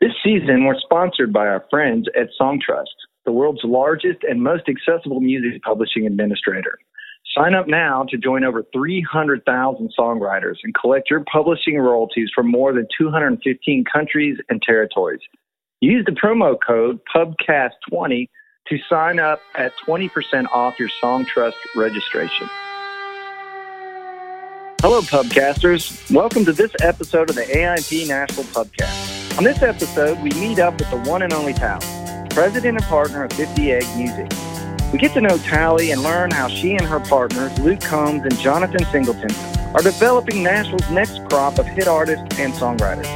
This season, we're sponsored by our friends at Songtrust, the world's largest and most accessible music publishing administrator. Sign up now to join over 300,000 songwriters and collect your publishing royalties from more than 215 countries and territories. Use the promo code PUBCAST20 to sign up at 20% off your Songtrust registration. Hello, Pubcasters. Welcome to this episode of the AIMP Nashville Pubcast. On this episode, we meet up with the one and only Tally, president and partner of 50 Egg Music. We get to know Tally and learn how she and her partners, Luke Combs and Jonathan Singleton, are developing Nashville's next crop of hit artists and songwriters.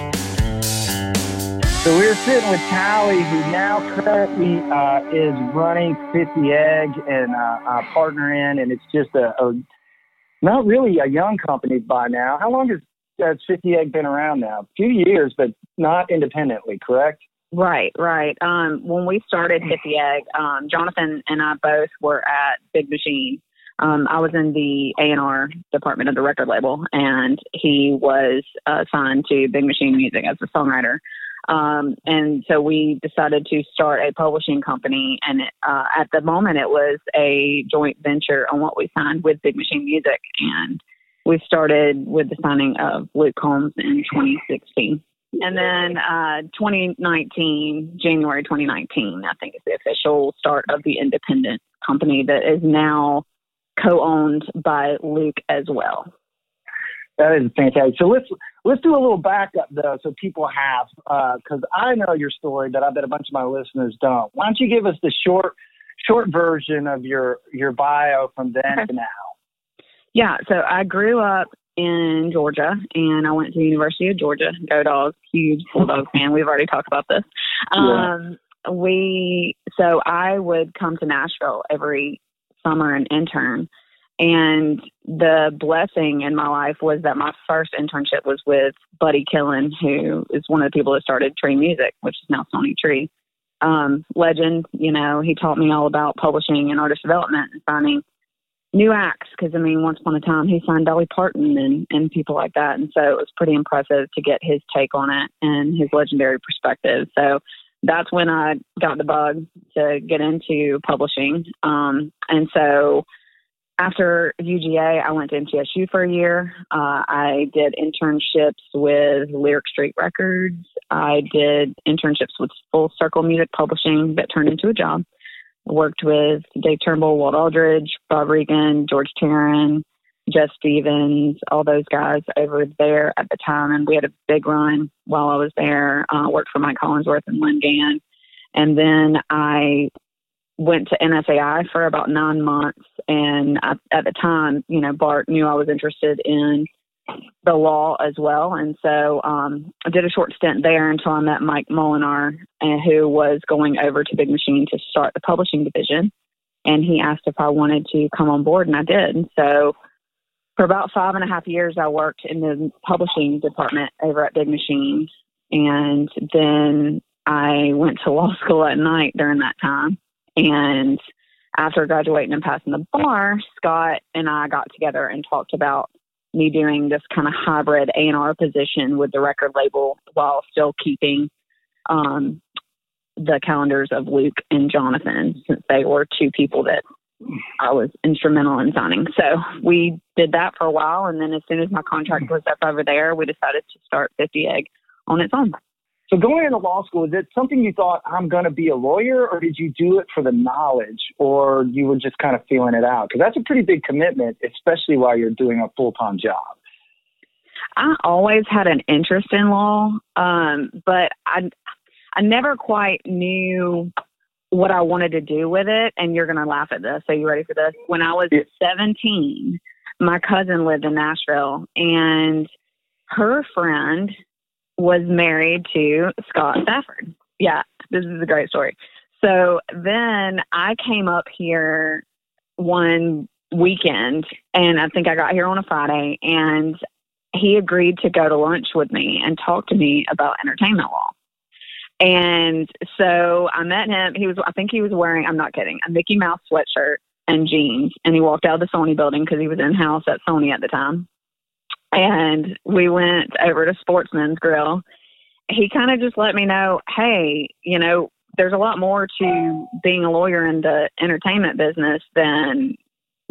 So we're sitting with Tally, who now currently uh, is running 50 Egg and uh, partner in, and it's just a, a not really a young company by now. How long has uh, 50 Egg been around now? A few years, but not independently, correct? Right, right. Um, when we started 50 Egg, um, Jonathan and I both were at Big Machine. Um, I was in the A&R department of the record label, and he was assigned to Big Machine Music as a songwriter. Um, and so we decided to start a publishing company. And uh, at the moment, it was a joint venture on what we signed with Big Machine Music. And we started with the signing of Luke Combs in 2016. And then uh, 2019, January 2019, I think is the official start of the independent company that is now co-owned by Luke as well. That is fantastic. So let's let's do a little backup though, so people have because uh, I know your story, but I bet a bunch of my listeners don't. Why don't you give us the short short version of your your bio from then to now? Yeah, so I grew up in Georgia, and I went to the University of Georgia. Go Dogs! Huge Bulldogs fan. We've already talked about this. Um, yeah. We so I would come to Nashville every summer and intern, and the blessing in my life was that my first internship was with Buddy Killen, who is one of the people that started Tree Music, which is now Sony Tree. Um, legend, you know, he taught me all about publishing and artist development and finding new acts because I mean, once upon a time he signed Dolly Parton and and people like that, and so it was pretty impressive to get his take on it and his legendary perspective. So that's when I got the bug to get into publishing, um, and so. After UGA, I went to MTSU for a year. Uh, I did internships with Lyric Street Records. I did internships with Full Circle Music Publishing that turned into a job worked with Dave Turnbull, Walt Aldridge, Bob Regan, George Teren, Jeff Stevens, all those guys over there at the time. And we had a big run while I was there. Uh, worked for Mike Collinsworth and Lynn Gann. And then I went to NSAI for about nine months. And I, at the time, you know, Bart knew I was interested in the law as well. And so um, I did a short stint there until I met Mike Molinar, uh, who was going over to Big Machine to start the publishing division. And he asked if I wanted to come on board, and I did. And so for about five and a half years, I worked in the publishing department over at Big Machine. And then I went to law school at night during that time. And after graduating and passing the bar, Scott and I got together and talked about me doing this kind of hybrid A&R position with the record label while still keeping um, the calendars of Luke and Jonathan, since they were two people that I was instrumental in signing. So we did that for a while, and then as soon as my contract was up over there, we decided to start 50 Egg on its own. So going into law school, is it something you thought I'm going to be a lawyer, or did you do it for the knowledge, or you were just kind of feeling it out? Because that's a pretty big commitment, especially while you're doing a full time job. I always had an interest in law, um, but I I never quite knew what I wanted to do with it. And you're going to laugh at this. Are you ready for this? When I was yeah. 17, my cousin lived in Nashville, and her friend was married to Scott Stafford. Yeah, this is a great story. So then I came up here one weekend, and I think I got here on a Friday, and he agreed to go to lunch with me and talk to me about entertainment law. And so I met him. He was, I think he was wearing, I'm not kidding, a Mickey Mouse sweatshirt and jeans. And he walked out of the Sony building because he was in house at Sony at the time and we went over to Sportsman's Grill. he kind of just let me know, hey, you know, there's a lot more to being a lawyer in the entertainment business than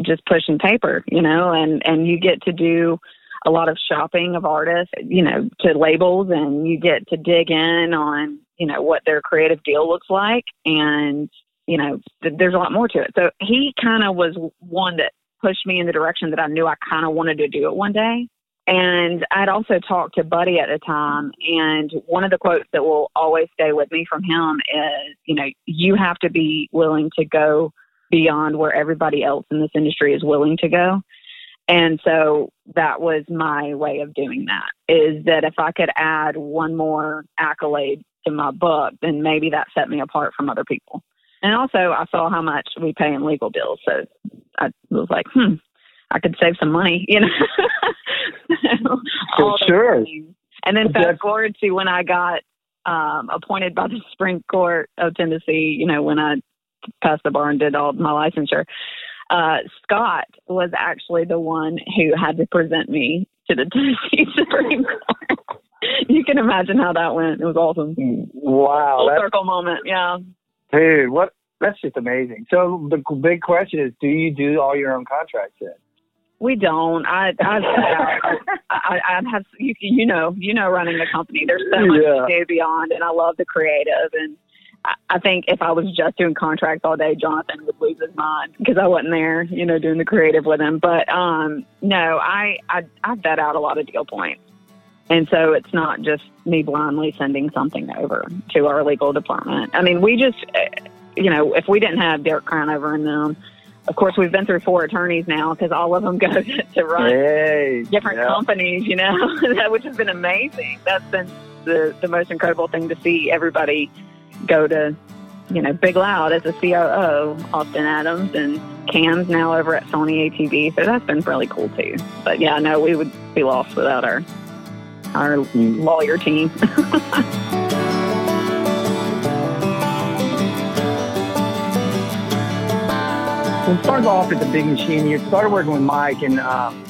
just pushing paper, you know, and and you get to do a lot of shopping of artists, you know, to labels and you get to dig in on, you know, what their creative deal looks like and you know, th- there's a lot more to it. So he kind of was one that pushed me in the direction that I knew I kind of wanted to do it one day. And I'd also talked to Buddy at the time, and one of the quotes that will always stay with me from him is, you know, you have to be willing to go beyond where everybody else in this industry is willing to go. And so that was my way of doing that is that if I could add one more accolade to my book, then maybe that set me apart from other people. And also, I saw how much we pay in legal bills. So I was like, hmm, I could save some money, you know. For sure. And then fast forward to when I got um, appointed by the Supreme Court of Tennessee, you know, when I passed the bar and did all my licensure. Uh, Scott was actually the one who had to present me to the Tennessee Supreme Court. you can imagine how that went. It was awesome. Wow. Full circle moment. Yeah. Dude, what? That's just amazing. So the big question is, do you do all your own contracts then? We don't. I I I, I have you you know you know running a company. There's so much yeah. to do beyond, and I love the creative and I I think if I was just doing contracts all day, Jonathan would lose his mind because I wasn't there, you know, doing the creative with him. But um, no, I, I I vet out a lot of deal points, and so it's not just me blindly sending something over to our legal department. I mean, we just, eh, you know, if we didn't have Derek Crownover in them, of course, we've been through four attorneys now because all of them go to run hey, different yeah. companies, you know, which has been amazing. That's been the the most incredible thing to see everybody go to, you know, Big Loud as a COO, Austin Adams, and Cam's now over at Sony ATV. So that's been really cool too. But yeah, no, we would be lost without our our lawyer team. Well, it started off at the Big Machine. You started working with Mike, and um,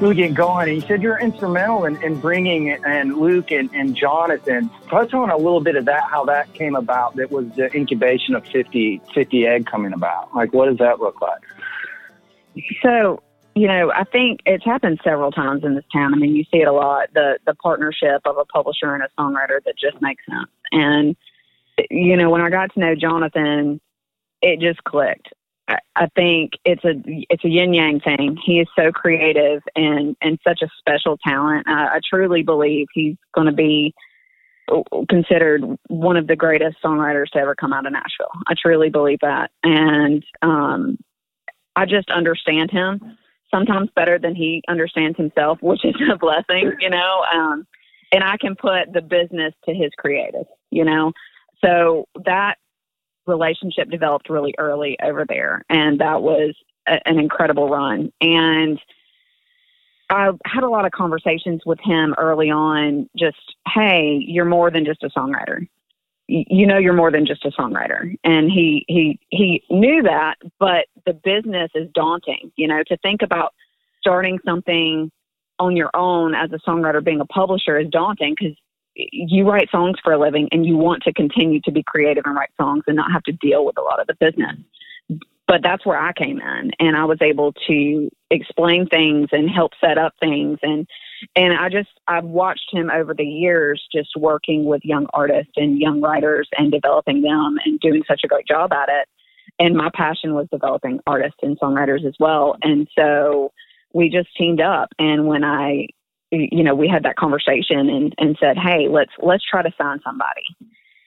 really get going. And you said you're instrumental in, in bringing and Luke and, and Jonathan. Touch on a little bit of that, how that came about. That was the incubation of 50, 50 egg coming about. Like, what does that look like? So, you know, I think it's happened several times in this town. I mean, you see it a lot. The the partnership of a publisher and a songwriter that just makes sense. And you know, when I got to know Jonathan, it just clicked. I think it's a it's a yin yang thing. He is so creative and and such a special talent. I, I truly believe he's going to be considered one of the greatest songwriters to ever come out of Nashville. I truly believe that, and um, I just understand him sometimes better than he understands himself, which is a blessing, you know. Um, and I can put the business to his creative, you know. So that relationship developed really early over there, and that was a, an incredible run. And I had a lot of conversations with him early on. Just, hey, you're more than just a songwriter. You know, you're more than just a songwriter, and he he he knew that. But the business is daunting. You know, to think about starting something on your own as a songwriter, being a publisher is daunting because you write songs for a living and you want to continue to be creative and write songs and not have to deal with a lot of the business. But that's where I came in and I was able to explain things and help set up things and and I just I've watched him over the years just working with young artists and young writers and developing them and doing such a great job at it. And my passion was developing artists and songwriters as well. And so we just teamed up and when I you know, we had that conversation and, and said, Hey, let's, let's try to sign somebody.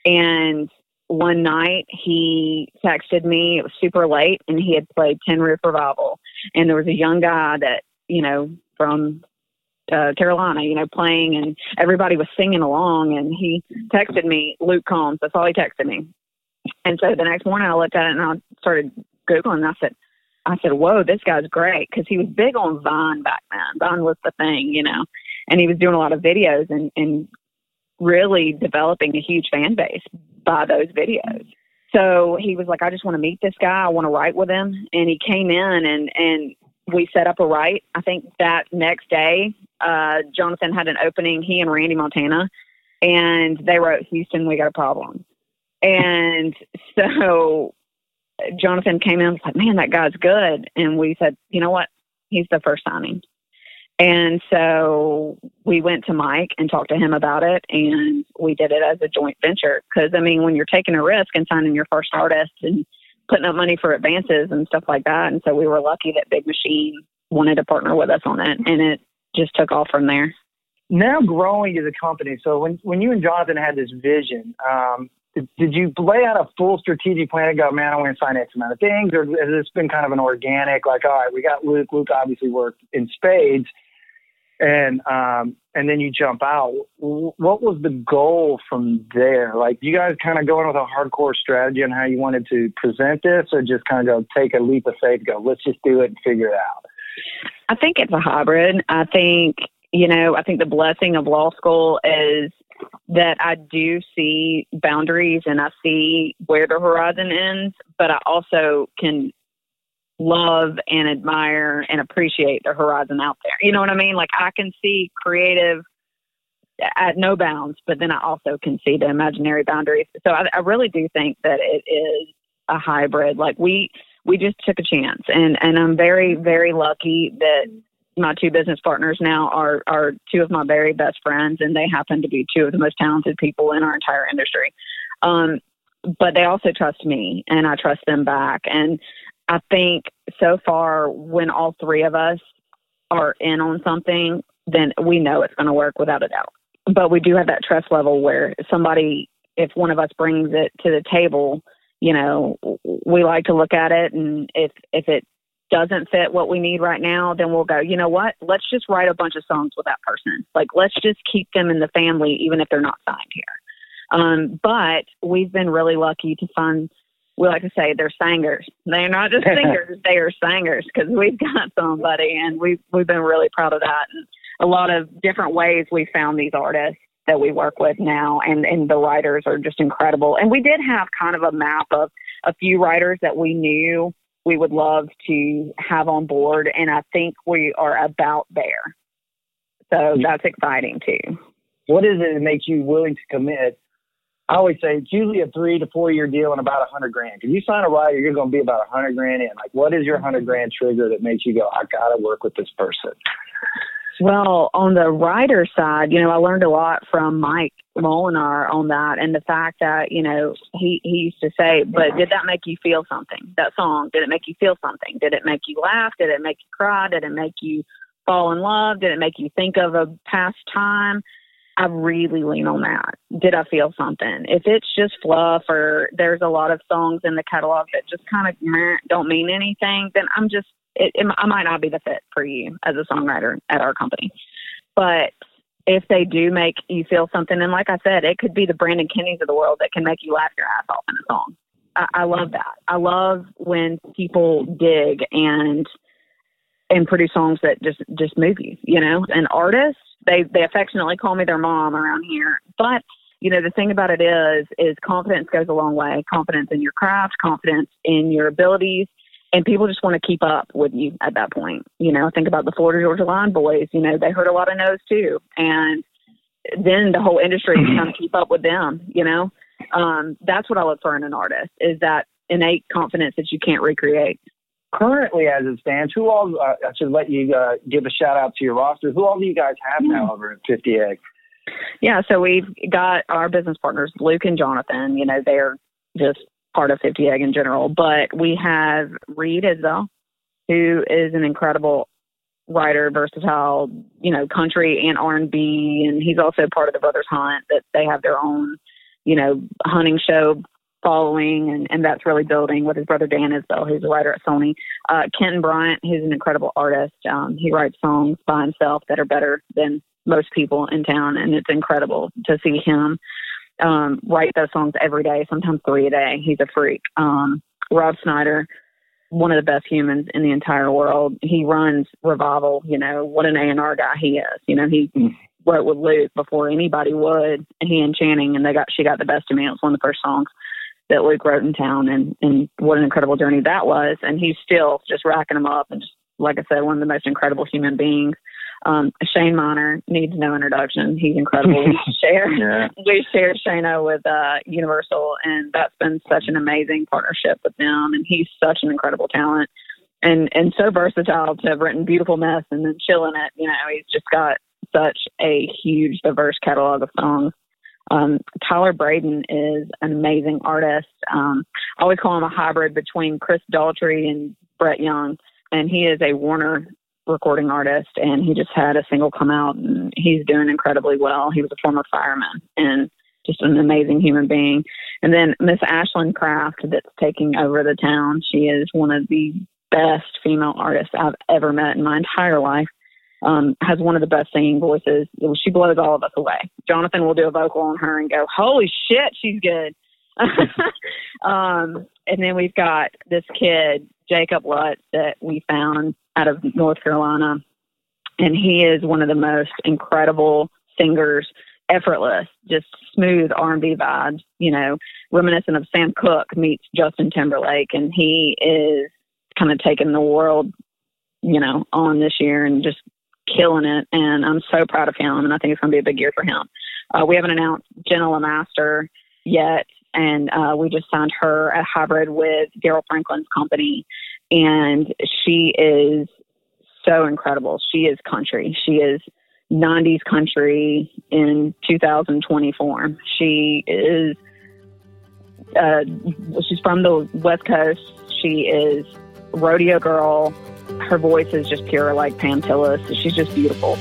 And one night he texted me, it was super late and he had played Tin Roof Revival. And there was a young guy that, you know, from uh, Carolina, you know, playing and everybody was singing along. And he texted me, Luke Combs. That's all he texted me. And so the next morning I looked at it and I started Googling and I said, I said, whoa, this guy's great. Cause he was big on Vine back then. Vine was the thing, you know, and he was doing a lot of videos and, and really developing a huge fan base by those videos. So he was like, I just want to meet this guy. I want to write with him. And he came in and, and we set up a write. I think that next day, uh, Jonathan had an opening, he and Randy Montana and they wrote Houston, we got a problem. And so Jonathan came in and was like, man, that guy's good. And we said, you know what? He's the first signing. And so we went to Mike and talked to him about it, and we did it as a joint venture. Because, I mean, when you're taking a risk and signing your first artist and putting up money for advances and stuff like that. And so we were lucky that Big Machine wanted to partner with us on it, and it just took off from there. Now growing as a company, so when when you and Jonathan had this vision, um, did, did you lay out a full strategic plan and go, man, I want to sign X amount of things, or has this been kind of an organic, like, all right, we got Luke. Luke obviously worked in spades and um, and then you jump out. What was the goal from there? Like you guys kind of going with a hardcore strategy on how you wanted to present this, or just kind of go take a leap of faith, go let's just do it and figure it out. I think it's a hybrid. I think you know, I think the blessing of law school is that I do see boundaries and I see where the horizon ends, but I also can love and admire and appreciate the horizon out there. You know what I mean? Like I can see creative at no bounds, but then I also can see the imaginary boundaries. So I, I really do think that it is a hybrid. Like we we just took a chance, and and I'm very very lucky that my two business partners now are are two of my very best friends, and they happen to be two of the most talented people in our entire industry. Um, but they also trust me, and I trust them back, and I think so far, when all three of us are in on something, then we know it's going to work without a doubt. But we do have that trust level where somebody, if one of us brings it to the table, you know, we like to look at it, and if if it doesn't fit what we need right now, then we'll go, you know what? Let's just write a bunch of songs with that person. Like, let's just keep them in the family, even if they're not signed here. Um, but we've been really lucky to find we like to say they're singers. They're not just singers; they are singers because we've got somebody, and we've we've been really proud of that. And a lot of different ways we found these artists that we work with now, and and the writers are just incredible. And we did have kind of a map of a few writers that we knew we would love to have on board, and I think we are about there. So mm-hmm. that's exciting too. What is it that makes you willing to commit I always say it's usually a three to four year deal and about a hundred grand. If you sign a rider, you're going to be about a hundred grand in. Like, what is your hundred mm-hmm. grand trigger that makes you go, I got to work with this person? Well, on the writer side, you know, I learned a lot from Mike Molinar on that, and the fact that you know he he used to say, "But did that make you feel something? That song did it make you feel something? Did it make you laugh? Did it make you cry? Did it make you fall in love? Did it make you think of a past time?" I really lean on that. Did I feel something? If it's just fluff or there's a lot of songs in the catalog that just kind of don't mean anything, then I'm just, it, it, I might not be the fit for you as a songwriter at our company. But if they do make you feel something, and like I said, it could be the Brandon Kinneys of the world that can make you laugh your ass off in a song. I, I love that. I love when people dig and and produce songs that just just move you. You know, an artist they they affectionately call me their mom around here. But you know, the thing about it is, is confidence goes a long way. Confidence in your craft, confidence in your abilities, and people just want to keep up with you at that point. You know, think about the Florida Georgia Line boys. You know, they heard a lot of no's too, and then the whole industry is trying to keep up with them. You know, um, that's what I look for in an artist is that innate confidence that you can't recreate currently as it stands, who all, uh, I should let you uh, give a shout out to your roster. Who all do you guys have now over at 50 Egg? Yeah, so we've got our business partners, Luke and Jonathan. You know, they're just part of 50 Egg in general. But we have Reed Isbell, who is an incredible writer, versatile, you know, country and R&B. And he's also part of the Brothers Hunt that they have their own, you know, hunting show following, and, and that's really building with his brother Dan Isbell, who's a writer at Sony. Uh, Kenton Bryant, who's an incredible artist. Um, he writes songs by himself that are better than most people in town, and it's incredible to see him um, write those songs every day, sometimes three a day. He's a freak. Um, Rob Snyder, one of the best humans in the entire world. He runs Revival. You know what an A and R guy he is. You know he mm. wrote with Luke before anybody would. He and Channing, and they got she got the best of me. It was one of the first songs that Luke wrote in town, and and what an incredible journey that was. And he's still just racking them up, and just like I said, one of the most incredible human beings. Um, Shane Minor needs no introduction. He's incredible. We share yeah. we share Shano with uh, Universal, and that's been such an amazing partnership with them. And he's such an incredible talent, and and so versatile to have written "Beautiful Mess" and then "Chilling It." You know, he's just got such a huge, diverse catalog of songs. Um, Tyler Braden is an amazing artist. Um, I always call him a hybrid between Chris Daughtry and Brett Young, and he is a Warner recording artist, and he just had a single come out, and he's doing incredibly well. He was a former fireman and just an amazing human being. And then Miss Ashland Craft, that's taking over the town. She is one of the best female artists I've ever met in my entire life um, has one of the best singing voices. She blows all of us away. Jonathan will do a vocal on her and go, "Holy shit, she's good." um, and then we've got this kid, Jacob Lutz, that we found out of North Carolina, and he is one of the most incredible singers. Effortless, just smooth R&B vibes. You know, reminiscent of Sam Cooke meets Justin Timberlake, and he is kind of taking the world you know, on this year and just killing it, and I'm so proud of him, and I think it's going to be a big year for him. Uh, we haven't announced Jenna LeMaster yet, and uh, we just signed her a hybrid with Daryl Franklin's company, and she is so incredible. She is country. She is 90s country in 2024. She is. Uh, she's from the West Coast. She is rodeo girl her voice is just pure like Pam Tillis. She's just beautiful.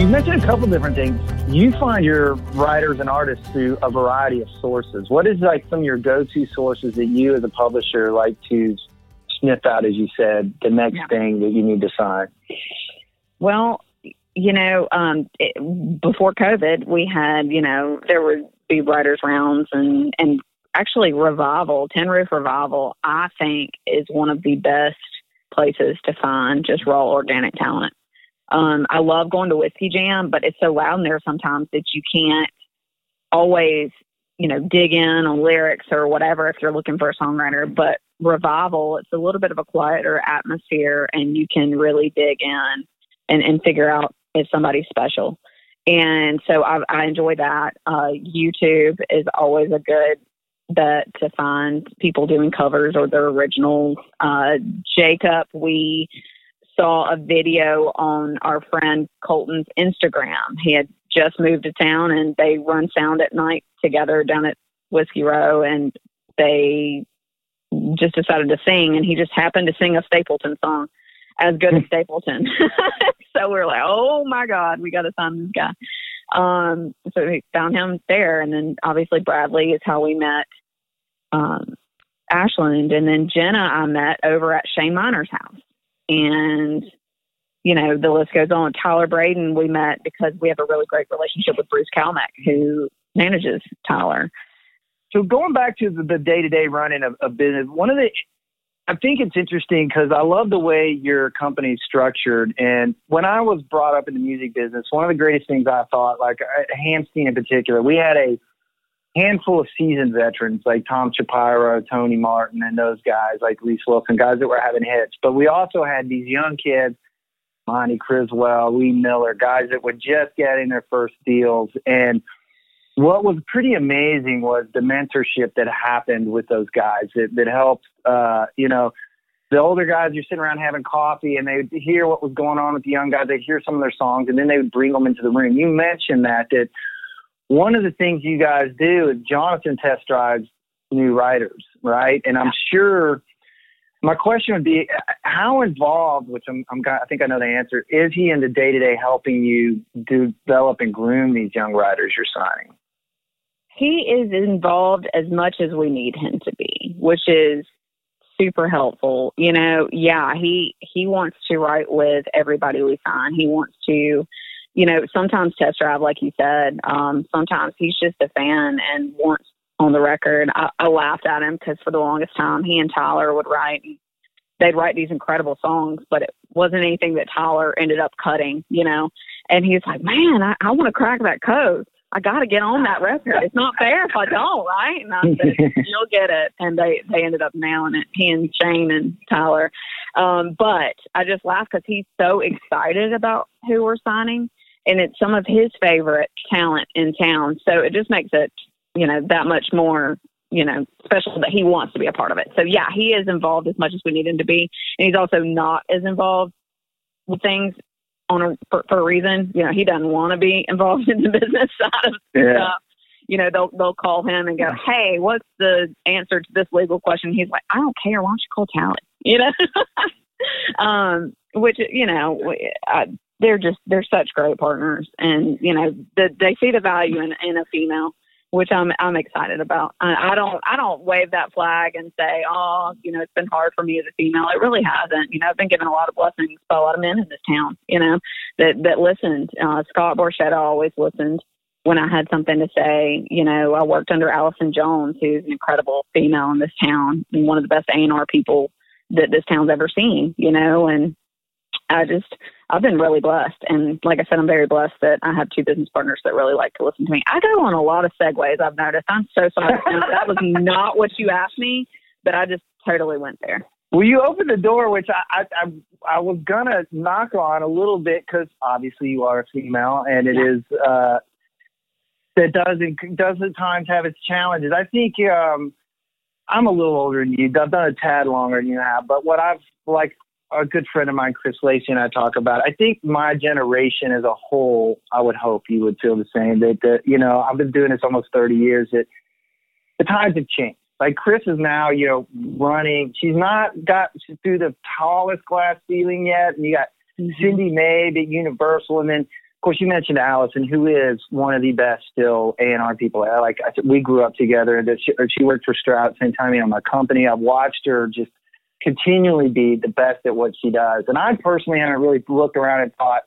You mentioned a couple different things. You find your writers and artists through a variety of sources. What is like some of your go-to sources that you, as a publisher, like to sniff out, as you said, the next yeah. thing that you need to sign? Well, you know, um, it, before COVID, we had, you know, there would be writers rounds and and actually revival tin roof revival i think is one of the best places to find just raw organic talent um, i love going to whiskey jam but it's so loud in there sometimes that you can't always you know dig in on lyrics or whatever if you're looking for a songwriter but revival it's a little bit of a quieter atmosphere and you can really dig in and, and figure out if somebody's special and so I, I enjoy that. Uh, YouTube is always a good bet to find people doing covers or their originals. Uh, Jacob, we saw a video on our friend Colton's Instagram. He had just moved to town and they run sound at night together down at Whiskey Row and they just decided to sing and he just happened to sing a Stapleton song as good as Stapleton. so we are like, oh my God, we got to sign this guy. Um, so we found him there. And then obviously Bradley is how we met um, Ashland. And then Jenna, I met over at Shane Minor's house. And, you know, the list goes on. Tyler Braden, we met because we have a really great relationship with Bruce Kalmack, who manages Tyler. So going back to the day to day running of, of business, one of the I think it's interesting because I love the way your company's structured. And when I was brought up in the music business, one of the greatest things I thought, like uh, Hamstein in particular, we had a handful of seasoned veterans like Tom Shapiro, Tony Martin, and those guys like Reese Wilson, guys that were having hits. But we also had these young kids, Monty Criswell, Lee Miller, guys that were just getting their first deals. And what was pretty amazing was the mentorship that happened with those guys that, that helped, uh, you know, the older guys are sitting around having coffee and they would hear what was going on with the young guys. They'd hear some of their songs and then they would bring them into the room. You mentioned that, that one of the things you guys do is Jonathan test drives new writers, right? And I'm sure my question would be how involved, which I'm, I'm I think I know the answer, is he in the day to day helping you develop and groom these young writers you're signing? he is involved as much as we need him to be, which is super helpful. You know, yeah, he he wants to write with everybody we sign. He wants to, you know, sometimes test drive, like you said. Um, sometimes he's just a fan and wants on the record. I, I laughed at him because for the longest time, he and Tyler would write. They'd write these incredible songs, but it wasn't anything that Tyler ended up cutting, you know. And he was like, "Man, I, I want to crack that code." I got to get on that record. It's not fair if I don't, right? And I said, you'll get it. And they, they ended up nailing it, he and Shane and Tyler. Um, but I just laugh because he's so excited about who we're signing. And it's some of his favorite talent in town. So it just makes it, you know, that much more, you know, special that he wants to be a part of it. So yeah, he is involved as much as we need him to be. And he's also not as involved with things on a for, for a reason. You know, he doesn't want to be involved in the business side of yeah. stuff. You know, they'll they'll call him and go, "Hey, what's the answer to this legal question?" He's like, "I don't care. Why don't you call Talent?" You know, um, which you know, I, they're just they're such great partners, and you know, the, they see the value in in a female which I'm I'm excited about. I, I don't I don't wave that flag and say, oh, you know, it's been hard for me as a female. It really hasn't. You know, I've been given a lot of blessings by a lot of men in this town. You know, that that listened. Uh, Scott Borchetta always listened when I had something to say. You know, I worked under Allison Jones, who's an incredible female in this town and one of the best A and R people that this town's ever seen. You know, and I just I've been really blessed, and like I said, I'm very blessed that I have two business partners that really like to listen to me. I go on a lot of segues. I've noticed. I'm so sorry. that was not what you asked me, but I just totally went there. Well, you opened the door, which I I, I, I was gonna knock on a little bit because obviously you are a female, and it yeah. is uh, that does does at times have its challenges. I think um, I'm a little older than you. I've done a tad longer than you have, but what I've like a good friend of mine, Chris Lacy, and I talk about. I think my generation as a whole, I would hope you would feel the same. That, that you know, I've been doing this almost 30 years. That the times have changed. Like Chris is now, you know, running. She's not got she's through the tallest glass ceiling yet, and you got mm-hmm. Cindy Mabe at Universal, and then of course you mentioned Allison, who is one of the best still A and R people. Like I said, we grew up together. That she, she worked for Stroud same time, you know, my company. I've watched her just continually be the best at what she does. And I personally haven't really looked around and thought,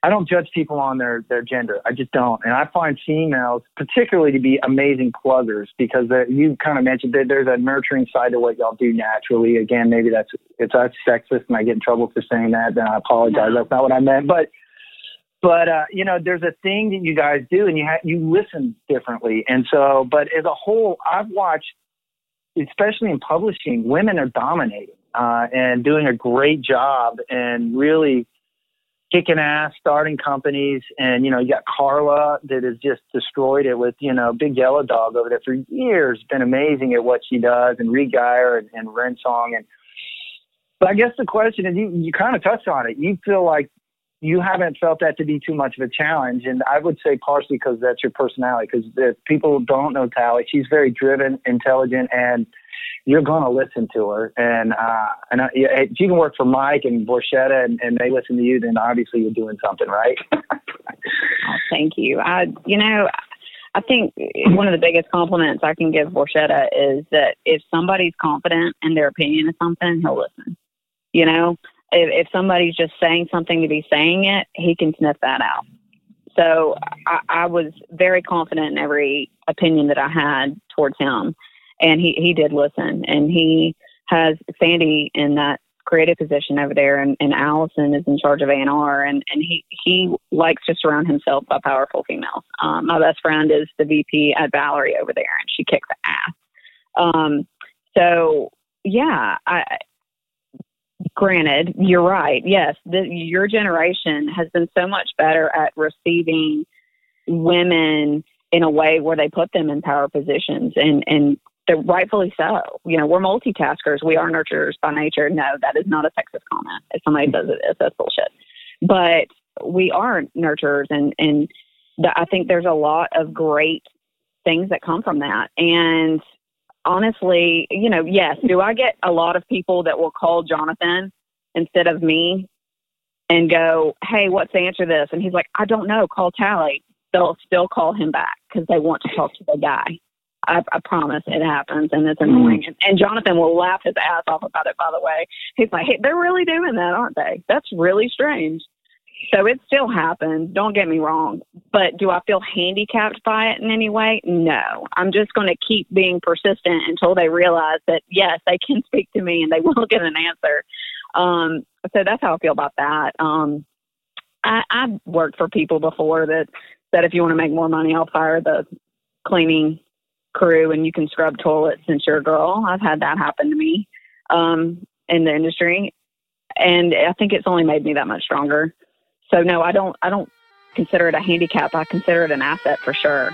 I don't judge people on their, their gender. I just don't. And I find females particularly to be amazing pluggers because you kind of mentioned that there's a nurturing side to what y'all do naturally. Again, maybe that's, it's that's sexist and I get in trouble for saying that. Then I apologize. That's not what I meant. But, but, uh, you know, there's a thing that you guys do and you ha- you listen differently. And so, but as a whole, I've watched especially in publishing, women are dominating uh, and doing a great job and really kicking ass, starting companies. And, you know, you got Carla that has just destroyed it with, you know, Big Yellow Dog over there for years, been amazing at what she does, and Reed Guyer and, and Wrensong. And, but I guess the question is, you, you kind of touched on it. You feel like you haven't felt that to be too much of a challenge. And I would say partially because that's your personality. Because if people don't know Tally, she's very driven, intelligent, and you're going to listen to her. And uh, and uh, if you can work for Mike and Borchetta, and, and they listen to you, then obviously you're doing something right. oh, thank you. I, you know, I think one of the biggest compliments I can give Borchetta is that if somebody's confident in their opinion of something, he'll listen. You know, if, if somebody's just saying something to be saying it, he can sniff that out. So I, I was very confident in every opinion that I had towards him, and he he did listen, and he has Sandy in that creative position over there, and, and Allison is in charge of A&R, and, and he, he likes to surround himself by powerful females. Um, my best friend is the VP at Valory over there, and she kicks ass. Um, so, yeah, I, granted, you're right. Yes, the, your generation has been so much better at receiving women in a way where they put them in power positions and and rightfully so. You know, we're multitaskers. We are nurturers by nature. No, that is not a sexist comment. If somebody mm-hmm. says it is, that's bullshit. But we are nurturers, and and the, I think there's a lot of great things that come from that. And honestly, you know, yes, do I get a lot of people that will call Jonathan instead of me and go, hey, what's the answer to this? And he's like, I don't know, call Tally. They'll still call him back because they want to talk to the guy. I, I promise it happens and it's hmm. annoying. And, and Jonathan will laugh his ass off about it, by the way. He's like, hey, they're really doing that, aren't they? That's really strange. So it still happens. Don't get me wrong. But do I feel handicapped by it in any way? No. I'm just going to keep being persistent until they realize that, yes, they can speak to me and they will get an answer. Um, so that's how I feel about that. Um, I, I've worked for people before that that if you want to make more money, I'll fire the cleaning crew and you can scrub toilets since you're a girl. I've had that happen to me um, in the industry, and I think it's only made me that much stronger. So no, I don't. I don't consider it a handicap. I consider it an asset for sure.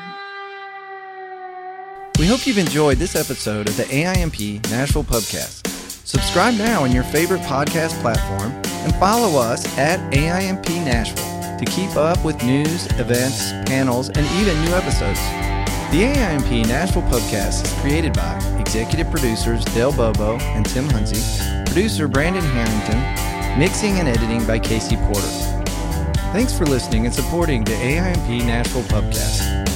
We hope you've enjoyed this episode of the AIMP Nashville Pubcast. Subscribe now on your favorite podcast platform and follow us at AIMP Nashville to keep up with news, events, panels, and even new episodes. The AIMP Nashville Pubcast is created by executive producers Dale Bobo and Tim Huntsey, producer Brandon Harrington, mixing and editing by Casey Porter. Thanks for listening and supporting the AIMP Nashville Pubcast.